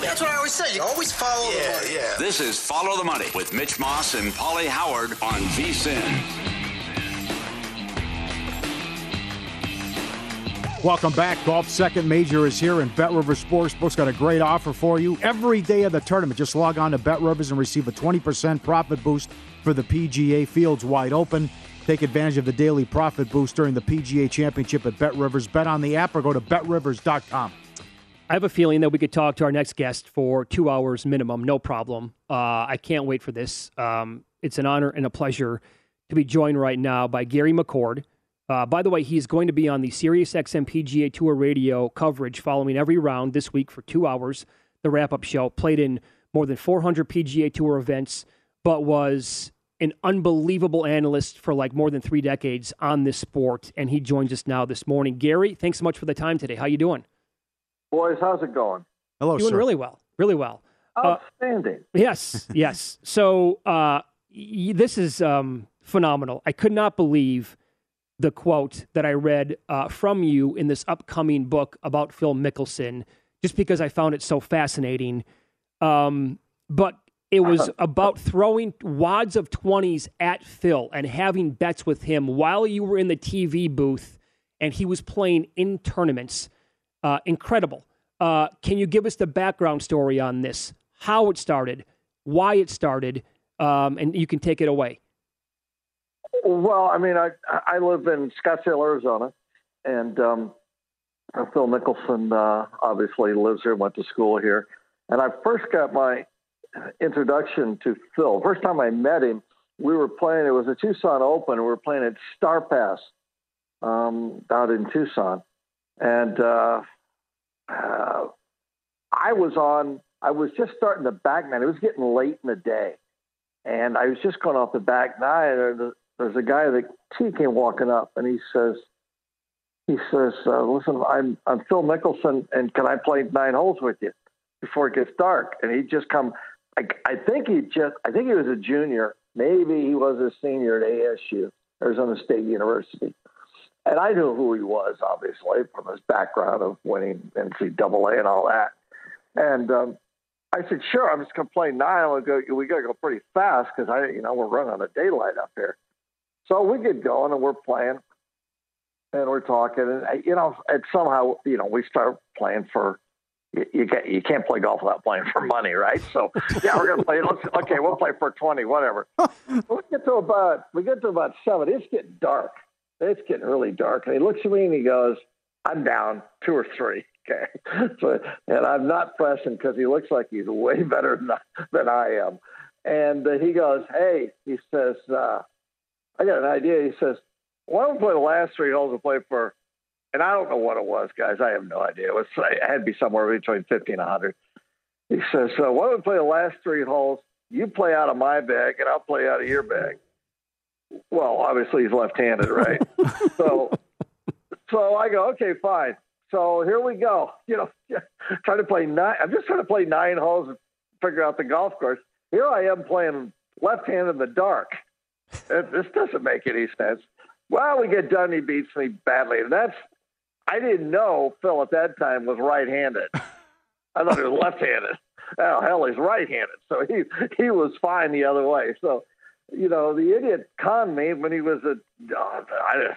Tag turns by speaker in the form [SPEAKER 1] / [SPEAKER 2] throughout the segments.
[SPEAKER 1] That's what I always say. You always follow
[SPEAKER 2] Yeah,
[SPEAKER 1] the money.
[SPEAKER 2] yeah. This is Follow the Money with Mitch Moss and Pauly Howard on VSIN.
[SPEAKER 3] Welcome back. Golf second major is here, and Bet Rivers Sportsbook's got a great offer for you. Every day of the tournament, just log on to Bet Rivers and receive a 20% profit boost for the PGA Fields wide open. Take advantage of the daily profit boost during the PGA Championship at Bet Rivers. Bet on the app or go to betrivers.com.
[SPEAKER 4] I have a feeling that we could talk to our next guest for two hours minimum, no problem. Uh, I can't wait for this. Um, it's an honor and a pleasure to be joined right now by Gary McCord. Uh, by the way, he's going to be on the Sirius XM PGA Tour radio coverage following every round this week for two hours. The wrap up show played in more than 400 PGA Tour events, but was an unbelievable analyst for like more than three decades on this sport. And he joins us now this morning. Gary, thanks so much for the time today. How you doing?
[SPEAKER 5] Boys, how's it going?
[SPEAKER 3] Hello,
[SPEAKER 4] doing
[SPEAKER 3] sir.
[SPEAKER 4] really well, really well. Uh,
[SPEAKER 5] Outstanding.
[SPEAKER 4] Yes, yes. So uh, y- this is um, phenomenal. I could not believe the quote that I read uh, from you in this upcoming book about Phil Mickelson, just because I found it so fascinating. Um, but it was about throwing wads of 20s at Phil and having bets with him while you were in the TV booth and he was playing in tournaments. Uh, incredible. Uh, can you give us the background story on this? How it started, why it started, um, and you can take it away.
[SPEAKER 5] Well, I mean, I I live in Scottsdale, Arizona, and um, Phil Mickelson uh, obviously lives here, went to school here, and I first got my introduction to Phil. First time I met him, we were playing. It was a Tucson Open. We were playing at Star Pass um, out in Tucson, and uh, uh, I was on. I was just starting the back nine. It was getting late in the day, and I was just going off the back nine. And there's- a guy that he came walking up, and he says, he says, uh, "Listen, I'm I'm Phil Mickelson, and can I play nine holes with you before it gets dark?" And he just come. I, I think he just. I think he was a junior. Maybe he was a senior at ASU, Arizona State University. And I knew who he was, obviously, from his background of winning NCAA and all that. And um, I said, "Sure, I'm just going to play nine. Gonna go, we got to go pretty fast because I, you know, we're running on a daylight up here." So we get going and we're playing, and we're talking, and you know, and somehow, you know, we start playing for. You, you can't you can't play golf without playing for money, right? So yeah, we're gonna play. Let's, okay, we'll play for twenty, whatever. we get to about we get to about seven. It's getting dark, it's getting really dark. And he looks at me and he goes, I'm down two or three. Okay. So, and I'm not pressing because he looks like he's way better than, than I am. And uh, he goes, Hey, he says, uh, I got an idea. He says, Why don't we play the last three holes and play for, and I don't know what it was, guys. I have no idea. It, was, it had to be somewhere between 50 and 100. He says, So why don't we play the last three holes? You play out of my bag and I'll play out of your bag. Well, obviously he's left-handed, right? so, so I go, okay, fine. So here we go. You know, trying to play nine. I'm just trying to play nine holes and figure out the golf course. Here I am playing left-handed in the dark. It, this doesn't make any sense. Well, we get done. He beats me badly, and that's. I didn't know Phil at that time was right-handed. I thought he was left-handed. Oh hell, he's right-handed, so he he was fine the other way. So you know, the idiot conned me when he was a uh,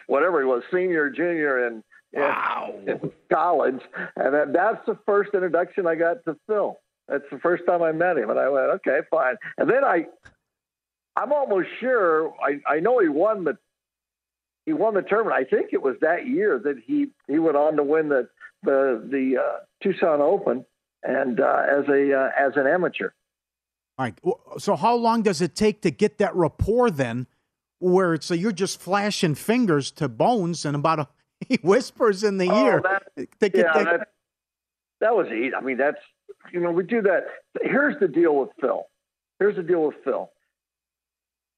[SPEAKER 5] whatever he was, senior, junior, in, wow. in college, and that, that's the first introduction I got to Phil. That's the first time I met him, and I went, okay, fine. And then I, I'm almost sure I, I know he won the he won the tournament. I think it was that year that he he went on to win the the the uh, Tucson Open and uh, as a uh, as an amateur.
[SPEAKER 3] All right. So how long does it take to get that rapport then, where it's a, you're just flashing fingers to Bones and about a he whispers in the
[SPEAKER 5] oh,
[SPEAKER 3] ear.
[SPEAKER 5] That, yeah, that, that was easy. I mean, that's you know we do that. Here's the deal with Phil. Here's the deal with Phil.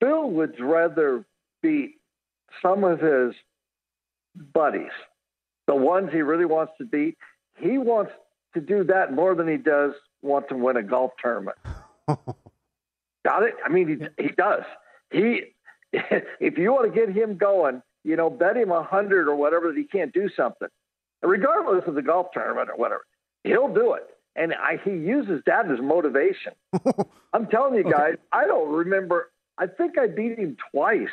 [SPEAKER 5] Phil would rather beat some of his buddies, the ones he really wants to beat. He wants to do that more than he does want to win a golf tournament. Got it? I mean, he, he does. He, if you want to get him going, you know, bet him a hundred or whatever that he can't do something, regardless of the golf tournament or whatever. He'll do it, and I, he uses that as motivation. I'm telling you guys, I don't remember. I think I beat him twice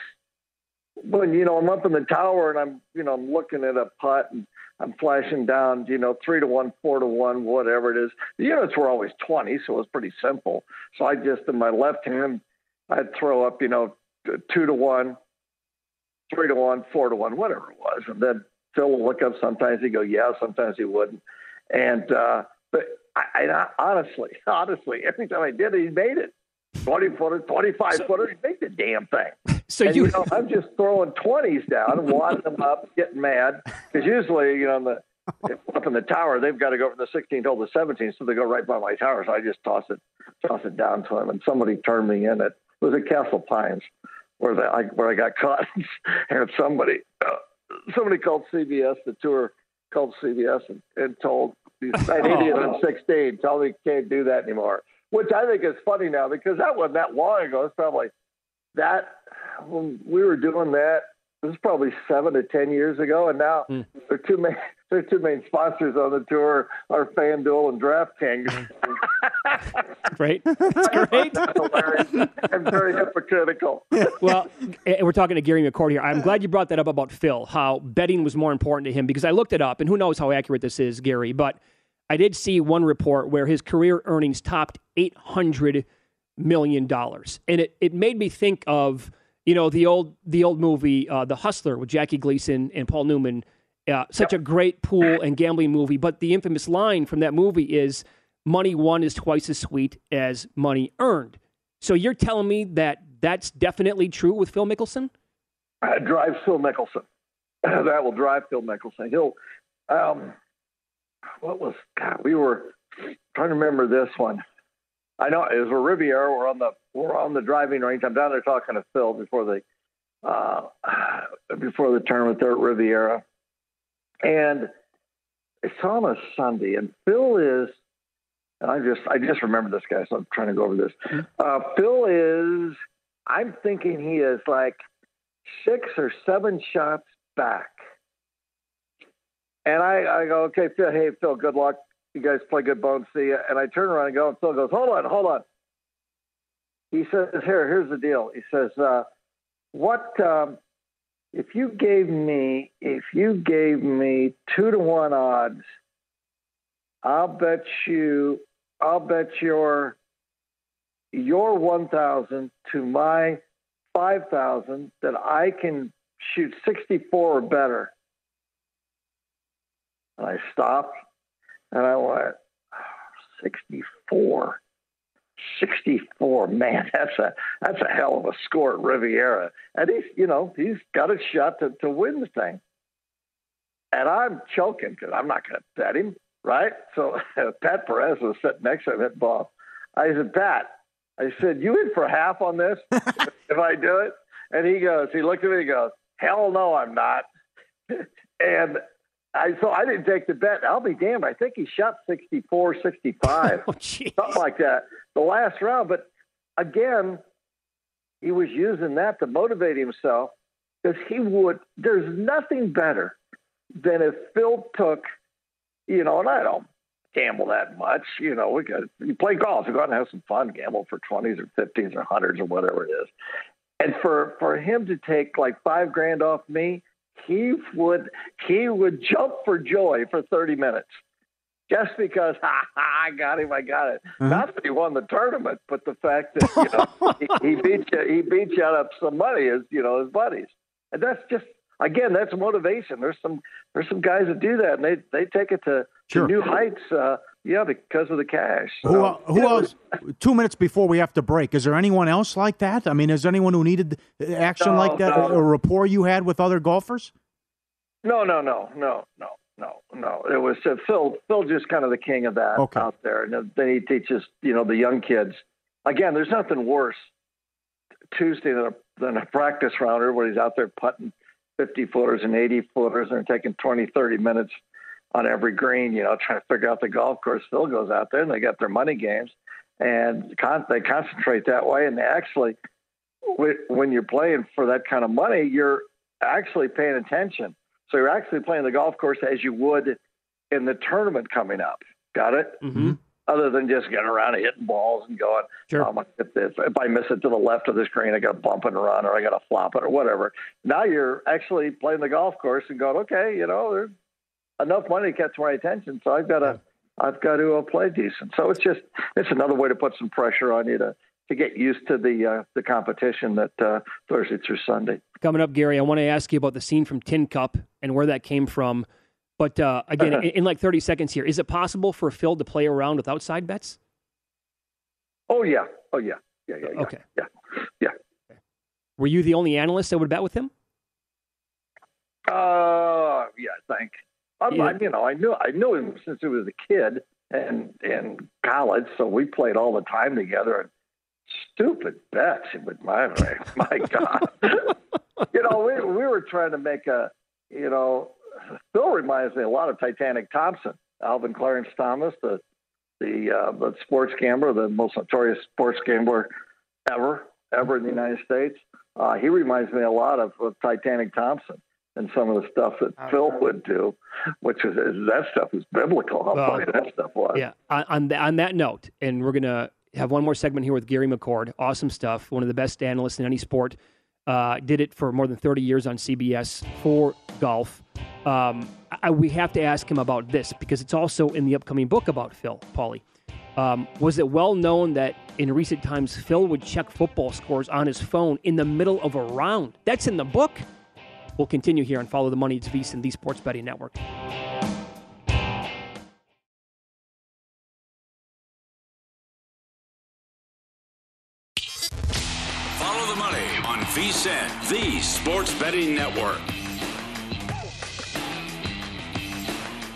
[SPEAKER 5] when you know I'm up in the tower and I'm you know I'm looking at a putt and I'm flashing down, you know, three to one, four to one, whatever it is. The units were always 20, so it was pretty simple. So I just, in my left hand, I'd throw up, you know, two to one, three to one, four to one, whatever it was. And then Phil would look up. Sometimes he'd go, yeah, sometimes he wouldn't. And, uh, but I, I honestly, honestly, every time I did it, he made it. 20 footer, 25 so, footer, he made the damn thing.
[SPEAKER 4] So
[SPEAKER 5] and,
[SPEAKER 4] you,
[SPEAKER 5] you know, I'm just throwing twenties down, wadding them up, getting mad because usually, you know, the up in the tower, they've got to go from the 16th hole to 17th, so they go right by my tower. So I just toss it, toss it down to them, and somebody turned me in. It was at Castle Pines where the, I where I got caught, and somebody uh, somebody called CBS, the tour called CBS, and, and told that idiot on 16, tell me can't do that anymore. Which I think is funny now because that wasn't that long ago. It's probably that when we were doing that, this is probably seven to ten years ago, and now mm. their two main their two main sponsors on the tour are FanDuel and DraftKings. Hmm.
[SPEAKER 4] great, it's great.
[SPEAKER 5] I'm very hypocritical.
[SPEAKER 4] well, eh, eh, we're talking to Gary McCord here. I'm glad you brought that up about Phil. How betting was more important to him because I looked it up, and who knows how accurate this is, Gary, but. I did see one report where his career earnings topped eight hundred million dollars, and it, it made me think of you know the old the old movie uh, The Hustler with Jackie Gleason and Paul Newman. Uh, such a great pool and gambling movie, but the infamous line from that movie is "Money won is twice as sweet as money earned." So you're telling me that that's definitely true with Phil Mickelson?
[SPEAKER 5] Uh, drive Phil Mickelson. that will drive Phil Mickelson. He'll. Um, what was God? We were trying to remember this one. I know it was a Riviera. We're on the we're on the driving range. I'm down there talking to Phil before the uh, before the tournament there at Riviera, and it's on a Sunday. And Phil is, and I just I just remember this guy, so I'm trying to go over this. Mm-hmm. Uh, Phil is. I'm thinking he is like six or seven shots back. And I, I go, okay, Phil, hey, Phil, good luck. You guys play good bones. See. And I turn around and go, and Phil goes, hold on, hold on. He says, here, here's the deal. He says, uh, what, um, if you gave me, if you gave me two to one odds, I'll bet you, I'll bet your, your 1,000 to my 5,000 that I can shoot 64 or better. And I stopped and I went, 64. 64, man, that's a that's a hell of a score at Riviera. And he's, you know, he's got a shot to, to win the thing. And I'm choking because I'm not going to bet him, right? So Pat Perez was sitting next to him at ball. I said, Pat, I said, you in for half on this if I do it? And he goes, he looked at me, he goes, hell no, I'm not. and I so I didn't take the bet. I'll be damned. I think he shot 64, 65,
[SPEAKER 4] oh,
[SPEAKER 5] something like that, the last round. But again, he was using that to motivate himself because he would. There's nothing better than if Phil took, you know, and I don't gamble that much. You know, we got you play golf, you go out and have some fun, gamble for twenties or fifties or hundreds or whatever it is. And for for him to take like five grand off me, he would he would jump for joy for 30 minutes just because ha, ha, I got him, I got it.
[SPEAKER 3] Uh-huh.
[SPEAKER 5] Not that he won the tournament, but the fact that you know he, he beat you, he beat you out of some money as you know his buddies, and that's just again that's motivation. There's some there's some guys that do that, and they they take it to,
[SPEAKER 3] Sure.
[SPEAKER 5] to new heights. Uh, yeah, because of the cash.
[SPEAKER 3] Who,
[SPEAKER 5] So,
[SPEAKER 3] who
[SPEAKER 5] yeah,
[SPEAKER 3] else? Two minutes before we have to break, is there anyone else like that? I mean, is there anyone who needed action
[SPEAKER 5] No,
[SPEAKER 3] like that,
[SPEAKER 5] no.
[SPEAKER 3] a rapport you had with other golfers?
[SPEAKER 5] No, no, no, no, no, no, no. It was uh, Phil. Phil just kind of the king of that
[SPEAKER 3] Okay.
[SPEAKER 5] out there, and then he teaches you know the young kids. Again, there's nothing worse Tuesday than a, than a practice rounder where he's out there putting 50 footers and 80 footers, and they're taking 20, 30 minutes on every green. You know, trying to figure out the golf course. Phil goes out there and they got their money games, and con- they concentrate that way, and they actually. wh- When you're playing for that kind of money, you're actually paying attention. So you're actually playing the golf course as you would in the tournament coming up. Got it?
[SPEAKER 4] Mm-hmm.
[SPEAKER 5] Other than just getting around and hitting balls and going,
[SPEAKER 4] Sure.
[SPEAKER 5] oh, if, I miss it to the left of the screen, I got to bump and run or I got to flop it or whatever. Now you're actually playing the golf course and going, okay, you know, there's enough money to catch my attention, so I've got to, I've got to uh, play decent. So it's just, it's another way to put some pressure on you to to get used to the uh, the competition that uh, Thursday through Sunday.
[SPEAKER 4] Coming up, Gary, I want to ask you about the scene from Tin Cup and where that came from. But uh, again, in, in like 30 seconds here, is it possible for Phil to play around with outside bets?
[SPEAKER 5] Oh yeah, oh yeah, yeah, yeah, yeah.
[SPEAKER 4] Okay.
[SPEAKER 5] yeah, yeah.
[SPEAKER 4] Were you the only analyst that would bet with him?
[SPEAKER 5] Uh, yeah, I think. I'm,
[SPEAKER 4] Yeah.
[SPEAKER 5] I, you know, I knew I knew him since he was a kid and in college, so we played all the time together. And stupid bets, but my my God, you know, we we were trying to make a, you know, Phil reminds me a lot of Titanic Thompson, Alvin Clarence Thomas, the the uh, the sports gambler, the most notorious sports gambler ever ever in the United States. Uh, he reminds me a lot of, of Titanic Thompson and some of the stuff that Phil would do, which is that stuff is biblical. How
[SPEAKER 4] Well,
[SPEAKER 5] funny that stuff was.
[SPEAKER 4] Yeah. On on, th- on that note, and we're gonna have one more segment here with Gary McCord. Awesome stuff. One of the best analysts in any sport. Uh, did it for more than 30 years on CBS for golf. Um, I, we have to ask him about this because it's also in the upcoming book about Phil Pauly. Um, was it well known that in recent times Phil would check football scores on his phone in the middle of a round? That's in the book. We'll continue here and follow the money. It's VSiN, the Sports Betting Network.
[SPEAKER 2] Follow the money on VSIN, the Sports Betting Network.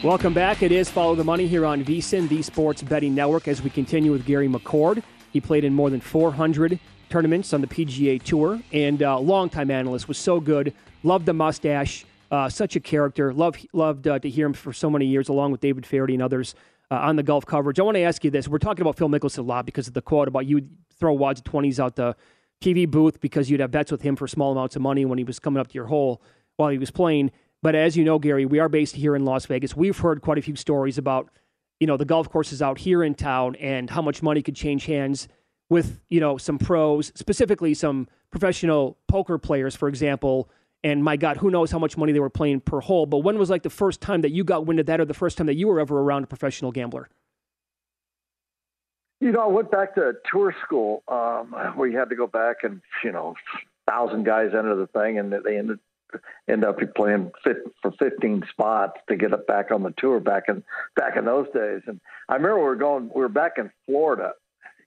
[SPEAKER 4] Welcome back. It is Follow the Money here on VSiN, the Sports Betting Network, as we continue with Gary McCord. He played in more than 400 tournaments on the PGA Tour and uh, longtime analyst, was so good. Loved the mustache, uh, such a character. Love, loved uh, to hear him for so many years, along with David Feherty and others uh, on the golf coverage. I want to ask you this. We're talking about Phil Mickelson a lot because of the quote about you throw wads of 20s out the TV booth because you'd have bets with him for small amounts of money when he was coming up to your hole while he was playing. But as you know, Gary, we are based here in Las Vegas. We've heard quite a few stories about, you know, the golf courses out here in town and how much money could change hands with, you know, some pros, specifically some professional poker players, for example. And my God, who knows how much money they were playing per hole. But when was like the first time that you got wind of that or the first time that you were ever around a professional gambler?
[SPEAKER 5] You know, I went back to tour school um, where you had to go back and, you know, thousand guys enter the thing and they ended end up playing fit for 15 spots to get up back on the tour back in back in those days. And I remember we were going, we were back in Florida.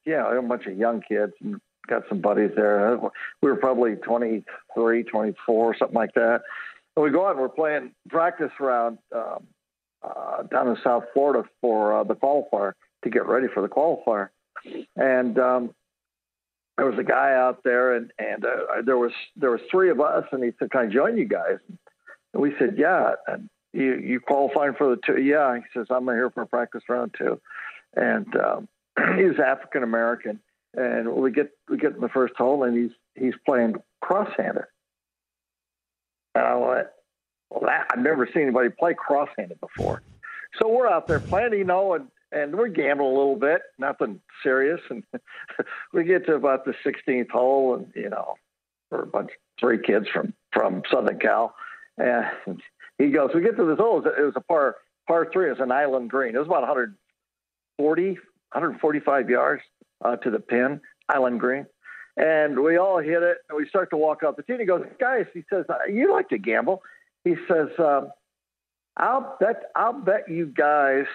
[SPEAKER 5] Yeah, a bunch of young kids and got some buddies there. We were probably 23, 24, something like that. And we go out and we're playing practice round um, uh, down in South Florida for uh, the qualifier to get ready for the qualifier. And um, there was a guy out there, and and uh, there was there was three of us, and he said, "Can I join you guys?" And we said, "Yeah." And you you qualifying for the two? Yeah. He says, "I'm here for practice round two. and um, he's African American, and we get we get in the first hole, and he's he's playing cross-handed. And I went, well, that, I've never seen anybody play cross-handed before. So we're out there playing, you know, and and we're gambling a little bit, nothing serious. And we get to about the 16th hole, and you know, we're a bunch, three kids from from Southern Cal, and he goes, we get to this hole. It was a par par three. It was an island green. It was about 140, 145 yards uh, to the pin, island green. And we all hit it, and we start to walk up the tee. He goes, guys, he says, you like to gamble. He says, um, I'll bet, I'll bet you guys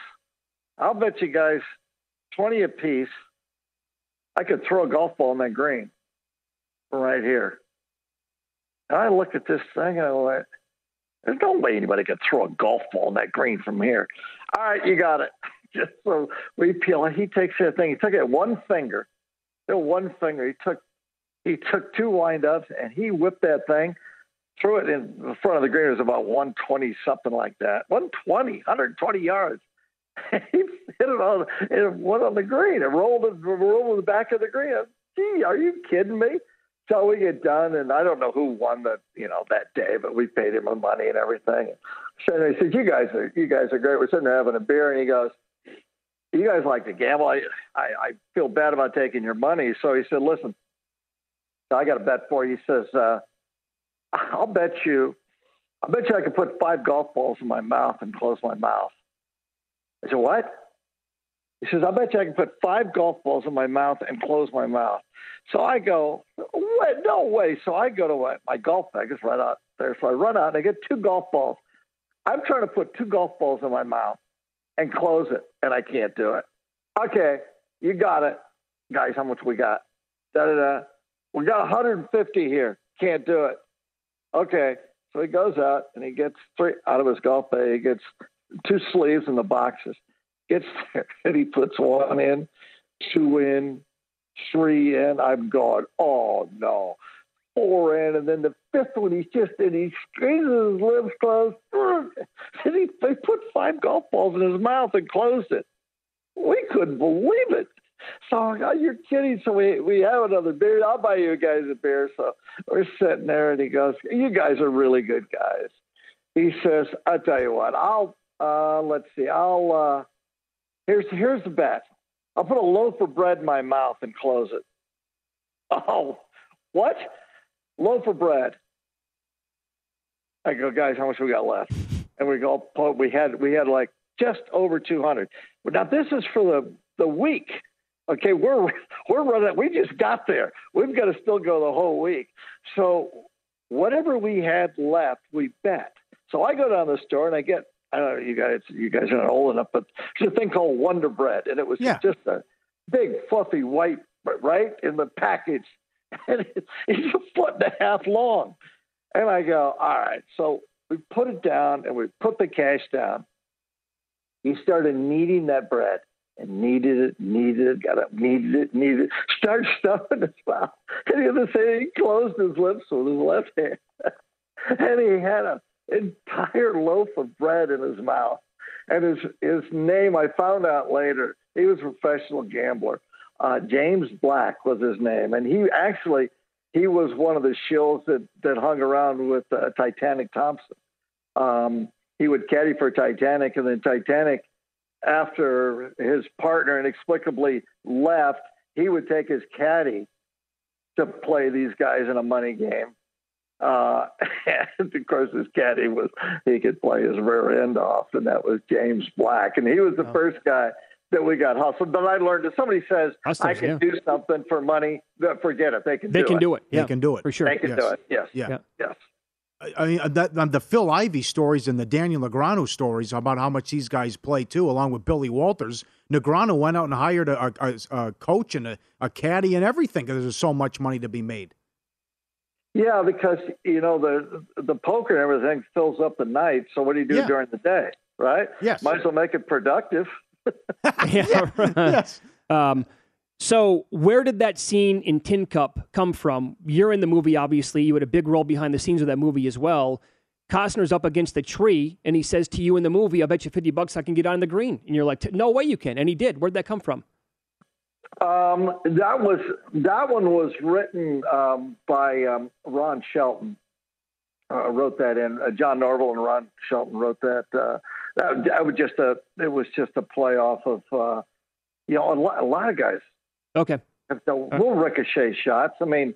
[SPEAKER 5] I'll bet you guys 20 apiece. I could throw a golf ball in that green right here. And I looked at this thing and I went, there's no way anybody could throw a golf ball in that green from here. All right, you got it. Just so we peel it. He takes that thing. He took it one finger. Still one finger. He took he took two windups and he whipped that thing, threw it in the front of the green. It was about 120, something like that. 120, 120 yards. he hit it on it went on the green. It rolled it rolled the back of the green. Gee, are you kidding me? So we get done, and I don't know who won the you know that day, but we paid him the money and everything. So he said, "You guys are you guys are great." We're sitting there having a beer, and he goes, "You guys like to gamble? I I, I feel bad about taking your money." So he said, "Listen, I got a bet for you." He says, uh, "I'll bet you, I bet you I can put five golf balls in my mouth and close my mouth." I said, What? He says, I bet you I can put five golf balls in my mouth and close my mouth. So I go, what? No way. So I go to my, my golf bag, it's right out there. So I run out and I get two golf balls. I'm trying to put two golf balls in my mouth and close it, and I can't do it. Okay, you got it. Guys, how much we got? Da da da. We got 150 here. Can't do it. Okay, so he goes out and he gets three out of his golf bag. He gets two sleeves in the boxes. Gets there and he puts one in, two in, three in. I'm going, oh no. And then the fifth one, he's just and he squeezes his lips closed. And he, he put five golf balls in his mouth and closed it. We couldn't believe it. So oh, you're kidding. So we we have another beer. I'll buy you guys a beer. So we're sitting there, and he goes, "You guys are really good guys." He says, "I tell you what, I'll uh, let's see. I'll uh, here's here's the bet. I'll put a loaf of bread in my mouth and close it. Oh, what? Loaf of bread. I go, guys, how much we got left? And we go, we had we had like just over 200. But now this is for the the week. Okay, we're we're running. We just got there. We've got to still go the whole week. So whatever we had left, we bet. So I go down the store and I get I don't know, you guys, you guys are not old enough, but there's a thing called Wonder Bread, and it was yeah. just a big, fluffy white, right in the package, and it's a foot and a half long. And I go, all right. So we put it down, and we put the cash down. He started kneading that bread and kneaded it, kneaded it, got up, kneaded it, kneaded it, started stuffing his mouth. And the other say he closed his lips with his left hand. and he had an entire loaf of bread in his mouth. And his his name, I found out later, he was a professional gambler. Uh, James Black was his name, and he actually he was one of the shills that that hung around with uh, Titanic Thompson. Um, he would caddy for Titanic, and then Titanic, after his partner inexplicably left, he would take his caddy to play these guys in a money game. Uh, and of course, his caddy was he could play his rear end off, and that was James Black, and he was the oh. first guy that we got hustled. But I learned that somebody says Hustlers, I can yeah. do something for money, forget it. They can. Do it.
[SPEAKER 4] They
[SPEAKER 5] do
[SPEAKER 4] can
[SPEAKER 5] it.
[SPEAKER 4] do it.
[SPEAKER 3] Yeah. They can do it
[SPEAKER 4] for sure.
[SPEAKER 5] They can
[SPEAKER 4] yes.
[SPEAKER 5] do it. Yes.
[SPEAKER 3] Yeah.
[SPEAKER 5] Yes.
[SPEAKER 3] I mean, uh, that, the Phil Ivey stories and the Daniel Negreanu stories about how much these guys play too, along with Billy Walters. Negreanu went out and hired a, a, a coach and a, a caddy and everything because there's so much money to be made.
[SPEAKER 5] Yeah, because you know the the poker and everything fills up the night. So what do you do
[SPEAKER 3] Yeah.
[SPEAKER 5] during the day, right?
[SPEAKER 3] Yes.
[SPEAKER 5] Might as well make it productive.
[SPEAKER 4] yeah. right.
[SPEAKER 3] yes.
[SPEAKER 4] Um, so where did that scene in Tin Cup come from? You're in the movie, obviously. You had a big role behind the scenes of that movie as well. Costner's up against the tree, and he says to you in the movie, "I bet you fifty bucks I can get on the green." And you're like, "No way, you can." And he did. Where'd that come from?
[SPEAKER 5] Um, that was that one was written um, by um, Ron Shelton. Uh, wrote that in. Uh, John Norville and Ron Shelton wrote that. Uh, that, that was just a. It was just a play off of. Uh, you know, a lot, a lot of guys
[SPEAKER 4] Okay.
[SPEAKER 5] have the little ricochet shots. I mean,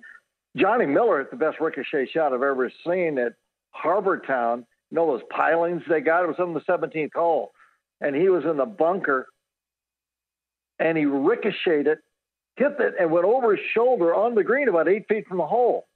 [SPEAKER 5] Johnny Miller is the best ricochet shot I've ever seen at Harbor Town. You know those pilings they got? It was on the 17th hole, and he was in the bunker, and he ricocheted it, hit it, and went over his shoulder on the green about eight feet from the hole.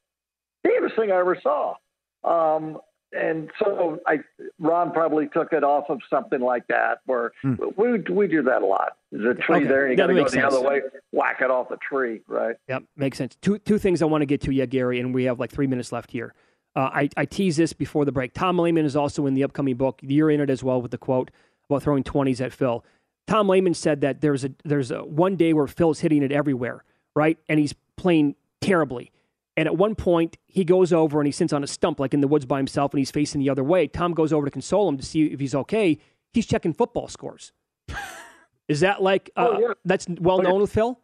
[SPEAKER 5] Damnest thing I ever saw. Um, and so I, Ron probably took it off of something like that, where we we do that a lot. There's a tree
[SPEAKER 4] Okay,
[SPEAKER 5] there, and you got to go the
[SPEAKER 4] sense.
[SPEAKER 5] other way, whack it off the tree, right?
[SPEAKER 4] Yep, makes sense. Two two things I want to get to yet, Gary, and we have like three minutes left here. Uh, I, I tease this before the break. Tom Lehman is also in the upcoming book. You're in it as well with the quote about throwing twenties at Phil. Tom Lehman said that there's a there's a one day where Phil's hitting it everywhere, right? And he's playing terribly. And at one point, he goes over and he sits on a stump, like in the woods by himself, and he's facing the other way. Tom goes over to console him to see if he's okay. He's checking football scores. Is that like uh,
[SPEAKER 5] Oh, yeah.
[SPEAKER 4] that's well known with Phil?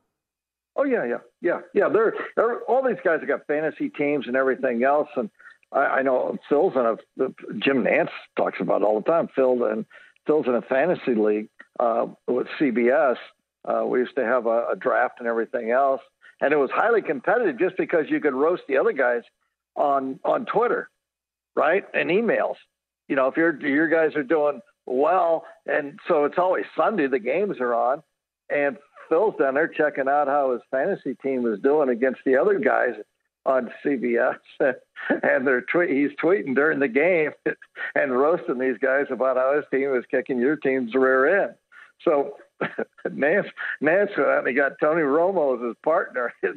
[SPEAKER 5] Oh yeah, yeah, yeah, yeah. They're, they're all these guys have got fantasy teams and everything else, and I, I know Phil's in a Jim Nantz talks about it all the time. Phil and Phil's in a fantasy league uh, with CBS. Uh, we used to have a, a draft and everything else, and it was highly competitive just because you could roast the other guys on on Twitter, right, and emails. You know, if your your guys are doing well, and so it's always Sunday. The games are on, and Phil's down there checking out how his fantasy team is doing against the other guys on CBS, and they're twe- he's tweeting during the game and roasting these guys about how his team is kicking your team's rear end. So Nantz Nantz and he got Tony Romo as his partner in,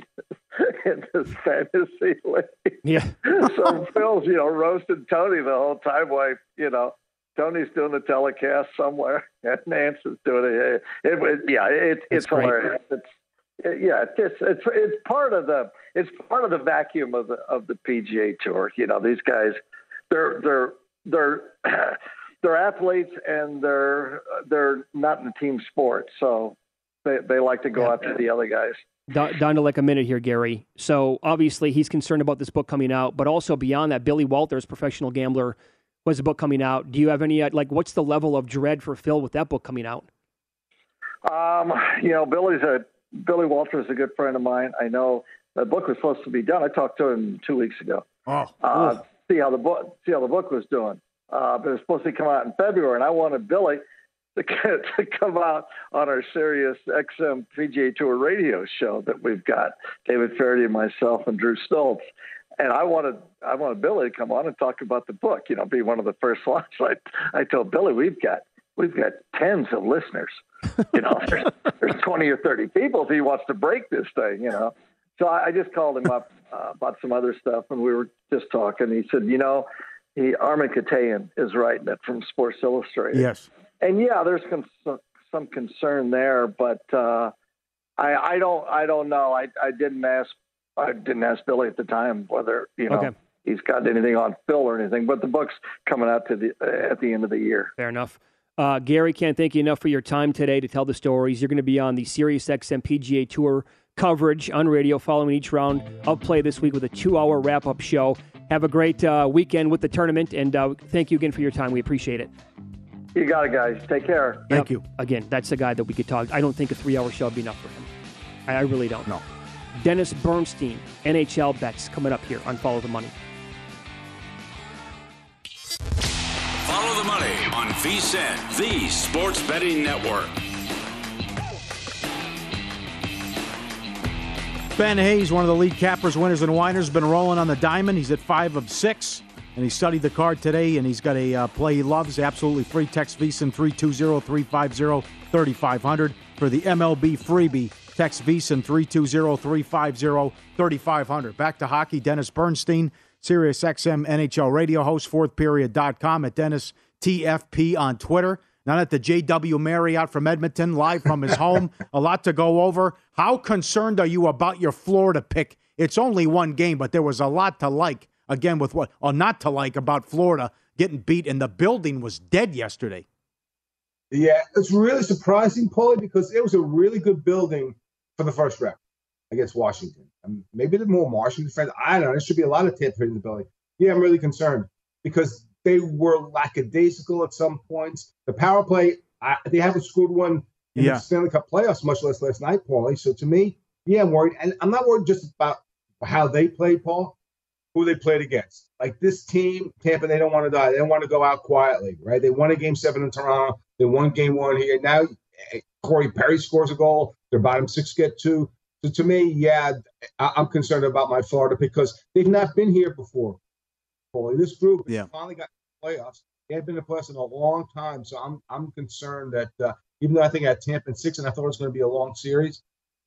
[SPEAKER 5] in this fantasy league.
[SPEAKER 4] Yeah.
[SPEAKER 5] so Phil's you know roasting Tony the whole time while you know Tony's doing the telecast somewhere, and Nantz is doing it. it, it yeah, it, it's
[SPEAKER 4] great.
[SPEAKER 5] hilarious. It's it- yeah, it's it's it's part of the it's part of the vacuum of the of the PGA Tour. You know, these guys, they're they're they're they're athletes and they're they're not in a team sport, so they they like to go
[SPEAKER 4] Yeah.
[SPEAKER 5] after the other guys.
[SPEAKER 4] down down to like a minute here, Gary. So obviously he's concerned about this book coming out, but also beyond that, Billy Walters, professional gambler, was a book coming out. Do you have any uh, like what's the level of dread for Phil with that book coming out?
[SPEAKER 5] Um, you know, Billy's a Billy Walters is a good friend of mine. I know the book was supposed to be done. I talked to him two weeks ago.
[SPEAKER 3] Oh,
[SPEAKER 5] uh, see how the book see how the book was doing. Uh, but it's supposed to come out in February, and I wanted Billy to, to come out on our Sirius XM PGA Tour radio show that we've got. David Feherty, and myself, and Drew Stoltz. And I wanted I wanted Billy to come on and talk about the book. You know, be one of the first ones. I I told Billy we've got we've got tens of listeners. You know, there's, there's twenty or thirty people if he wants to break this thing. You know, so I, I just called him up uh, about some other stuff, and we were just talking. He said, you know, he Armen Keteyian is writing it from Sports Illustrated.
[SPEAKER 3] yes.
[SPEAKER 5] And yeah, there's con- some concern there, but uh, I, I don't I don't know. I, I didn't ask I didn't ask Billy at the time whether you know
[SPEAKER 4] Okay.
[SPEAKER 5] he's got anything on Phil or anything. But the book's coming out to the uh, at the end of the year.
[SPEAKER 4] Fair enough. Uh, Gary, can't thank you enough for your time today to tell the stories. You're going to be on the Sirius XM PGA Tour coverage on radio following each round of play this week with a two-hour wrap-up show. Have a great uh, weekend with the tournament, and uh, thank you again for your time. We appreciate it.
[SPEAKER 5] You got it, guys. Take care.
[SPEAKER 3] Thank
[SPEAKER 4] Yep.
[SPEAKER 3] you.
[SPEAKER 4] Again, that's the guy that we could talk. I don't think a three-hour show would be enough for him. I, I really don't.
[SPEAKER 3] No.
[SPEAKER 4] Dennis Bernstein, NHL bets coming up here on Follow the Money.
[SPEAKER 2] Follow the money on VSIN, the sports betting network.
[SPEAKER 3] Ben Hayes, one of the lead cappers, winners, and whiners, been rolling on the diamond. He's at five of six. and he studied the card today, and he's got a uh, play he loves, absolutely free. Text VSIN 320-350-3500 for the MLB freebie. Text VSIN 320-350-3500. Back to hockey, Dennis Bernstein, SiriusXM NHL radio host, fourthperiod.com at Dennis TFP on Twitter. Not at the JW Marriott from Edmonton, live from his home. A lot to go over. How concerned are you about your Florida pick? It's only one game, but there was a lot to like. Again, with what or not to like about Florida getting beat, and the building was dead yesterday.
[SPEAKER 6] Yeah, it's really surprising, Paulie, because it was a really good building for the first round against Washington. Um, maybe the more Washington fans. I don't know. There should be a lot of Tampa in the building. Yeah, I'm really concerned because they were lackadaisical at some points. The power play, I, they haven't scored one in yeah. the Stanley Cup playoffs, much less last night, Paulie. So to me, yeah, I'm worried. And I'm not worried just about how they played, Paul, who they played against. Like this team, Tampa, they don't want to die. They don't want to go out quietly, right? They won a game seven in Toronto. They won game one here. Now eh, Corey Perry scores a goal. Their bottom six get two. So to me, yeah, I'm concerned about my Florida because they've not been here before. Paulie. This group yeah. finally got playoffs. They had been in playoffs in a long time, so I'm I'm concerned that uh, even though I think I had Tampa in six and I thought it was going to be a long series,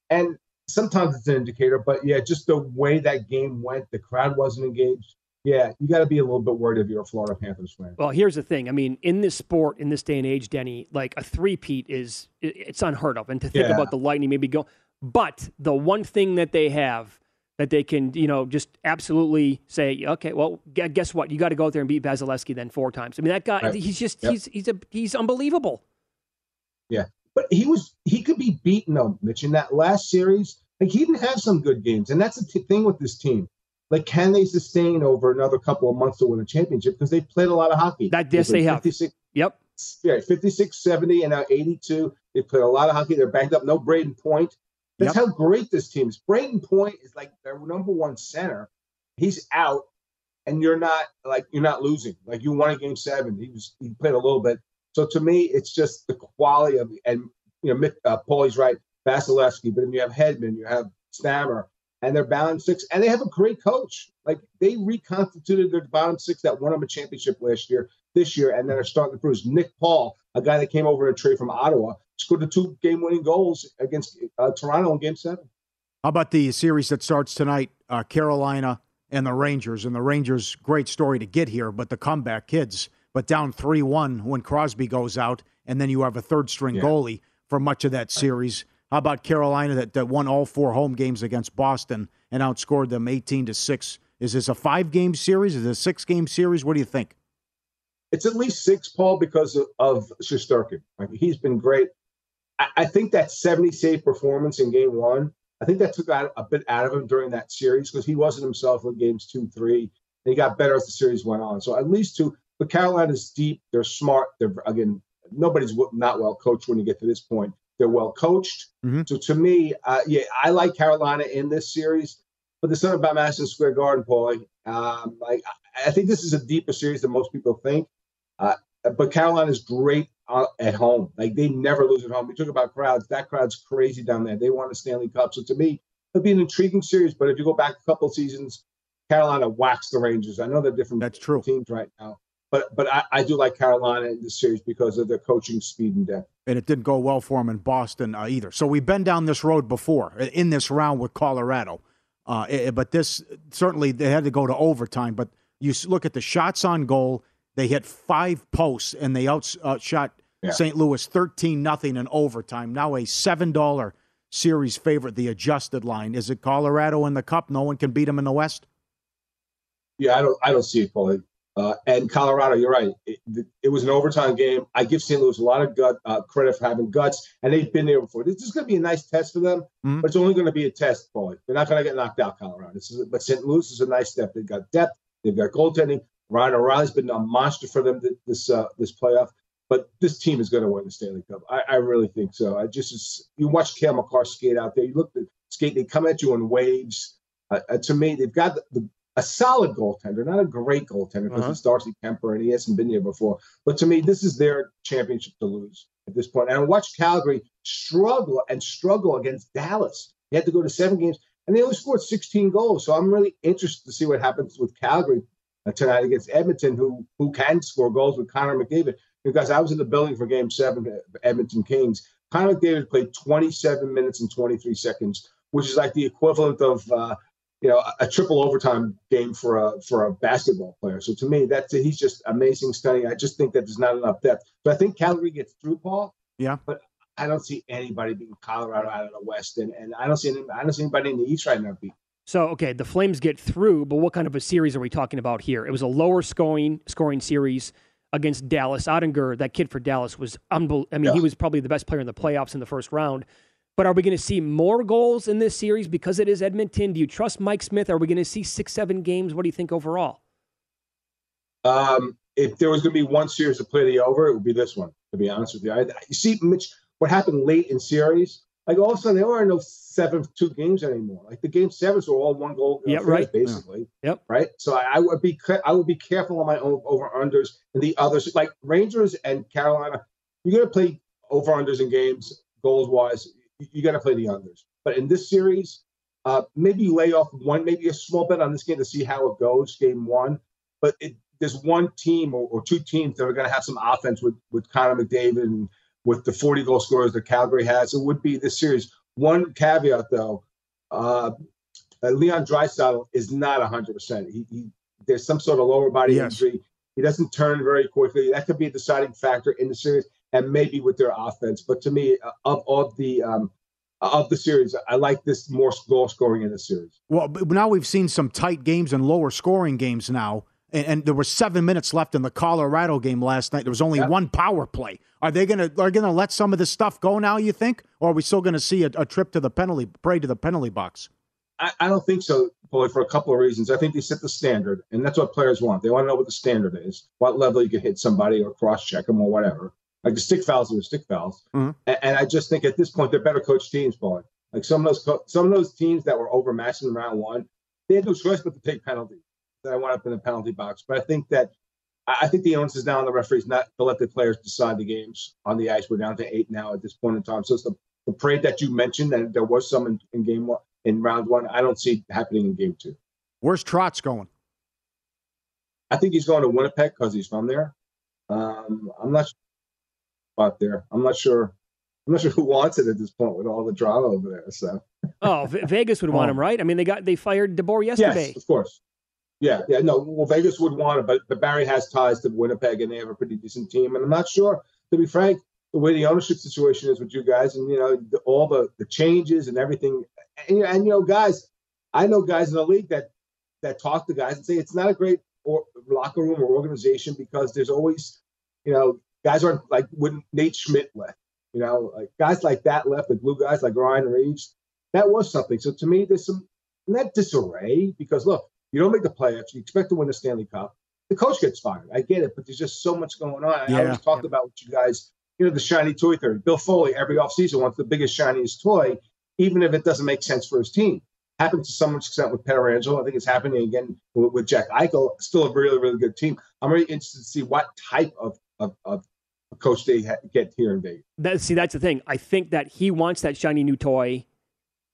[SPEAKER 6] and sometimes it's an indicator, but yeah, just the way that game went, the crowd wasn't engaged. Yeah, you got to be a little bit worried if you're a Florida Panthers fan.
[SPEAKER 4] Well, here's the thing. I mean, in this sport, in this day and age, Denny, like a three-peat is it's unheard of. And to think yeah. about the Lightning maybe go, but the one thing that they have that they can, you know, just absolutely say, okay, well, guess what? You got to go out there and beat Vasilevskiy then four times. I mean, that guy, right. he's just, yep. he's, he's a, he's unbelievable.
[SPEAKER 6] Yeah. But he was, he could be beaten though, Mitch, in that last series. Like he didn't have some good games. And that's the t- thing with this team. Like, can they sustain over another couple of months to win a championship? Because they played a lot of hockey.
[SPEAKER 4] That, yes, they have. Yep.
[SPEAKER 6] Yeah, 56, 70, and now 82. They played a lot of hockey. They're banked up. No Brayden Point. That's yep. how great this team is. Brayden Point is like their number one center. He's out, and you're not like you're not losing. Like you won a game seven. He was he played a little bit. So to me, it's just the quality of and you know uh, Paulie's right, Vasilevskiy, but then you have Hedman, you have Stammer, and they're balanced six, and they have a great coach. Like they reconstituted their bottom six that won them a championship last year, this year, and then are starting to produce. Nick Paul, a guy that came over in a trade from Ottawa, scored the two game winning goals against uh, Toronto in game seven.
[SPEAKER 3] How about the series that starts tonight? Uh, Carolina and the Rangers. And the Rangers, great story to get here, but the comeback kids, but down 3 1 when Crosby goes out, and then you have a third string yeah. goalie for much of that series. How about Carolina that, that won all four home games against Boston and outscored them 18 to 6? Is this a five game series? Is it a six game series? What do you think?
[SPEAKER 6] It's at least six, Paul, because of, of Shesterkin. Like, he's been great. I, think that 70 save performance in game one, I think that took out a bit out of him during that series because he wasn't himself in games two, three. And he got better as the series went on. So at least two. But Carolina's deep. They're smart. They're again, nobody's not well coached when you get to this point. They're well coached. Mm-hmm. So to me, uh, yeah, I like Carolina in this series. But the something about Madison Square Garden, Paulie. Um, like I think this is a deeper series than most people think. Uh, but Carolina's great uh, at home. Like they never lose at home. We talk about crowds. That crowd's crazy down there. They won a Stanley Cup. So to me, it'll be an intriguing series. But if you go back a couple seasons, Carolina waxed the Rangers. I know they're different
[SPEAKER 3] That's true.
[SPEAKER 6] teams right now. But but I, I do like Carolina in this series because of their coaching speed and depth.
[SPEAKER 3] And it didn't go well for them in Boston uh, either. So we've been down this road before in this round with Colorado. Uh, it, but this certainly they had to go to overtime. But you look at the shots on goal they hit five posts and they outshot yeah. St. Louis 13 nothing in overtime. Now a $7 series favorite, the adjusted line. Is it Colorado in the cup? No one can beat them in the West?
[SPEAKER 6] Yeah, I don't I don't see it, Paulie. Uh, and Colorado, you're right. It, it, was an overtime game. I give St. Louis a lot of gut uh, credit for having guts, and they've been there before. This is going to be a nice test for them, mm-hmm. but it's only going to be a test, Paulie. They're not going to get knocked out, Colorado. This is, but St. Louis is a nice step. They've got depth. They've got goaltending. Ryan O'Reilly's been a monster for them this uh, this playoff. But this team is going to win the Stanley Cup. I, I really think so. I just you watch Cale Makar skate out there. You look at skate. They come at you in waves. Uh, uh, to me, they've got the, the, a solid goaltender, not a great goaltender because uh-huh. it's Darcy Kuemper and he hasn't been here before. But to me, this is their championship to lose at this point. And I watched Calgary struggle and struggle against Dallas. He had to go to seven games, and they only scored 16 goals. So I'm really interested to see what happens with Calgary tonight against Edmonton, who who can score goals with Connor McDavid. Because I was in the building for Game Seven, Edmonton Kings. Connor McDavid played 27 minutes and 23 seconds, which is like the equivalent of uh, you know a, a, triple overtime game for a for a basketball player. So to me, that's he's just amazing, stunning. I just think that there's not enough depth. So I think Calgary gets through, Paul.
[SPEAKER 3] Yeah,
[SPEAKER 6] but I don't see anybody beating Colorado out of the West, and, and I don't see any, I don't see anybody in the East right now beat.
[SPEAKER 4] So okay, the Flames get through, but what kind of a series are we talking about here? It was a lower scoring scoring series against Dallas. Oettinger, that kid for Dallas, was unbelievable. I mean, yeah. he was probably the best player in the playoffs in the first round. But are we going to see more goals in this series because it is Edmonton? Do you trust Mike Smith? Are we going to see six, seven games? What do you think overall?
[SPEAKER 6] Um, if there was going to be one series to play the over, it would be this one. To be honest with you, I, you see, Mitch, what happened late in series? Like all of a sudden, there are no seven two games anymore. Like the game sevens were all one goal.
[SPEAKER 4] Yeah, right.
[SPEAKER 6] Basically.
[SPEAKER 4] Yeah. Yep.
[SPEAKER 6] Right. So I, I, would be I would be careful on my own over unders and the others. Like Rangers and Carolina, you're gonna play over unders in games goals wise. You got to play the unders. But in this series, uh, maybe you lay off one, maybe a small bet on this game to see how it goes, game one. But it, there's one team or, or two teams that are going to have some offense with with Connor McDavid and with the 40 goal scorers that Calgary has. It would be this series. One caveat though, uh, uh, Leon Draisaitl is not 100. percent He, he there's some sort of lower body yes. injury. He doesn't turn very quickly. That could be a deciding factor in the series, and maybe with their offense. But to me, uh, of of the um, of the series, I like this more goal scoring in the series.
[SPEAKER 3] Well, now we've seen some tight games and lower scoring games now and, and, there were seven minutes left in the Colorado game last night. There was only one power play. Are they gonna are gonna let some of this stuff go now? You think, or are we still gonna see a, a trip to the penalty, pray to the penalty box?
[SPEAKER 6] I, I don't think so, Pauly, for a couple of reasons. I think they set the standard, and that's what players want. They want to know what the standard is, what level you can hit somebody or cross check them or whatever. Like the stick fouls are the stick fouls, mm-hmm. and, and, I just think at this point they're better coached teams, Pauly. Like some of those co- some of those teams that were overmatched in round one, they had no choice but to take penalties that I went up in the penalty box. But I think that I think the onus is now on the referees not to let the players decide the games on the ice. We're down to eight now at this point in time. So it's the, the parade that you mentioned, and there was some in, in game one, in round one. I don't see happening in game two.
[SPEAKER 3] Where's Trotz going?
[SPEAKER 6] I think he's going to Winnipeg because he's from there. Um, I'm not sure about there. I'm not sure. I'm not sure who wants it at this point with all the drama over there. So.
[SPEAKER 4] oh, v- Vegas would want oh. him, right? I mean, they got they fired DeBoer yesterday.
[SPEAKER 6] Yes, of course. Yeah, yeah, no. Well, Vegas would want it, but, but Barry has ties to Winnipeg, and they have a pretty decent team. And I'm not sure, to be frank, the way the ownership situation is with you guys, and you know the, all the the changes and everything. And, and you know, guys, I know guys in the league that that talk to guys and say it's not a great or, locker room or organization because there's always, you know, guys aren't like when Nate Schmidt left. You know, like guys like that left, the blue guys like Ryan Reaves, That was something. So to me, there's some not disarray because look, you don't make the playoffs. You expect to win the Stanley Cup. The coach gets fired. I get it, but there's just so much going on. Yeah. I always talked yeah. about with you guys, you know, the shiny toy theory. Bill Foley every offseason wants the biggest, shiniest toy, even if it doesn't make sense for his team. Happened to some extent with Pietrangelo. I think it's happening again with, with, Jack Eichel. Still a really, really good team. I'm really interested to see what type of, of, of coach they ha- get here in Vegas.
[SPEAKER 4] That, see, that's the thing. I think that he wants that shiny new toy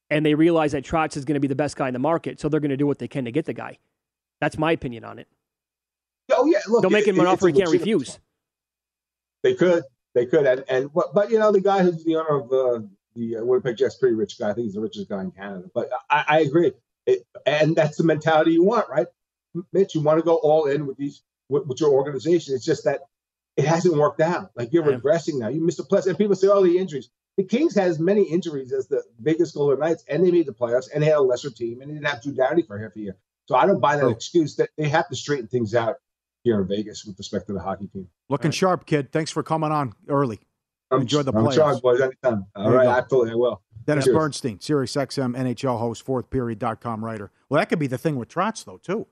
[SPEAKER 4] and they realize that Trotz is going to be the best guy in the market, so they're going to do what they can to get the guy. That's my opinion on it.
[SPEAKER 6] Oh yeah, look,
[SPEAKER 4] they'll make him an offer he can't refuse.
[SPEAKER 6] They could, they could, and and but, but you know the guy who's the owner of the the uh, Winnipeg Jets, pretty rich guy. I think he's the richest guy in Canada. But I, I agree, it, and that's the mentality you want, right, Mitch? You want to go all in with these with, with your organization. It's just that it hasn't worked out. Like you're regressing now. You missed a plus, and people say, "Oh, the injuries." The Kings had as many injuries as the Vegas Golden Knights, and they made the playoffs, and they had a lesser team, and they didn't have Drew Doughty for half a year. So I don't buy that oh. excuse that they have to straighten things out here in Vegas with respect to the hockey team.
[SPEAKER 3] Looking right. sharp, kid. Thanks for coming on early.
[SPEAKER 6] I'm,
[SPEAKER 3] Enjoy the
[SPEAKER 6] playoffs. Sharp, boys. Anytime. All right, absolutely, I will.
[SPEAKER 3] Dennis Cheers. Bernstein, Sirius XM NHL host, fourthperiod.com writer. Well, that could be the thing with Trotz, though, too.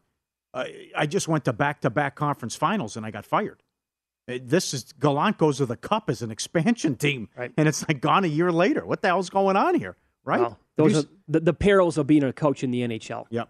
[SPEAKER 3] Uh, I just went to back to back conference finals and I got fired. This is Gallant goes to the Cup as an expansion team,
[SPEAKER 4] right.
[SPEAKER 3] and it's like gone a year later. What the hell's going on here, right?
[SPEAKER 4] Those are the, the perils of being a coach in the NHL.
[SPEAKER 3] Yep.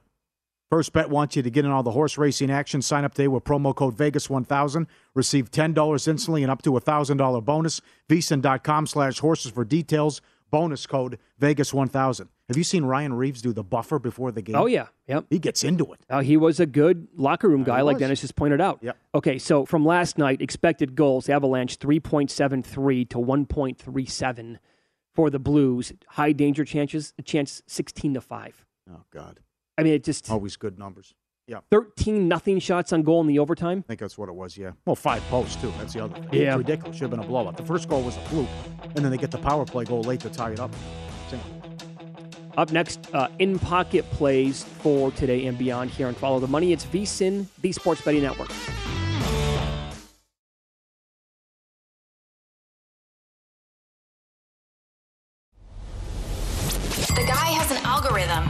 [SPEAKER 3] First Bet wants you to get in all the horse racing action. Sign up today with promo code Vegas1000. Receive $10 instantly and up to a $1,000 bonus. VSiN.com slash horses for details. Bonus code Vegas 1000. Have you seen Ryan Reaves do the buffer before the game?
[SPEAKER 4] Oh yeah, yep.
[SPEAKER 3] He gets into it.
[SPEAKER 4] Uh, he was a good locker room guy, like. Dennis just pointed out.
[SPEAKER 3] Yep.
[SPEAKER 4] Okay, so from last night, expected goals: Avalanche three point seven three to one point three seven for the Blues. High danger chances, chance sixteen to five.
[SPEAKER 3] Oh God,
[SPEAKER 4] I mean, it just
[SPEAKER 3] always good numbers. Yeah,
[SPEAKER 4] thirteen nothing shots on goal in the overtime.
[SPEAKER 3] I think that's what it was. Yeah. Well, five posts too. That's the other thing.
[SPEAKER 4] Yeah.
[SPEAKER 3] It's ridiculous. Should have been a blowout. The first goal was a fluke, and then they get the power play goal late to tie it up. Same.
[SPEAKER 4] Up next, uh, in pocket plays for today and beyond here on Follow the Money. It's VSIN, the Sports Betting Network.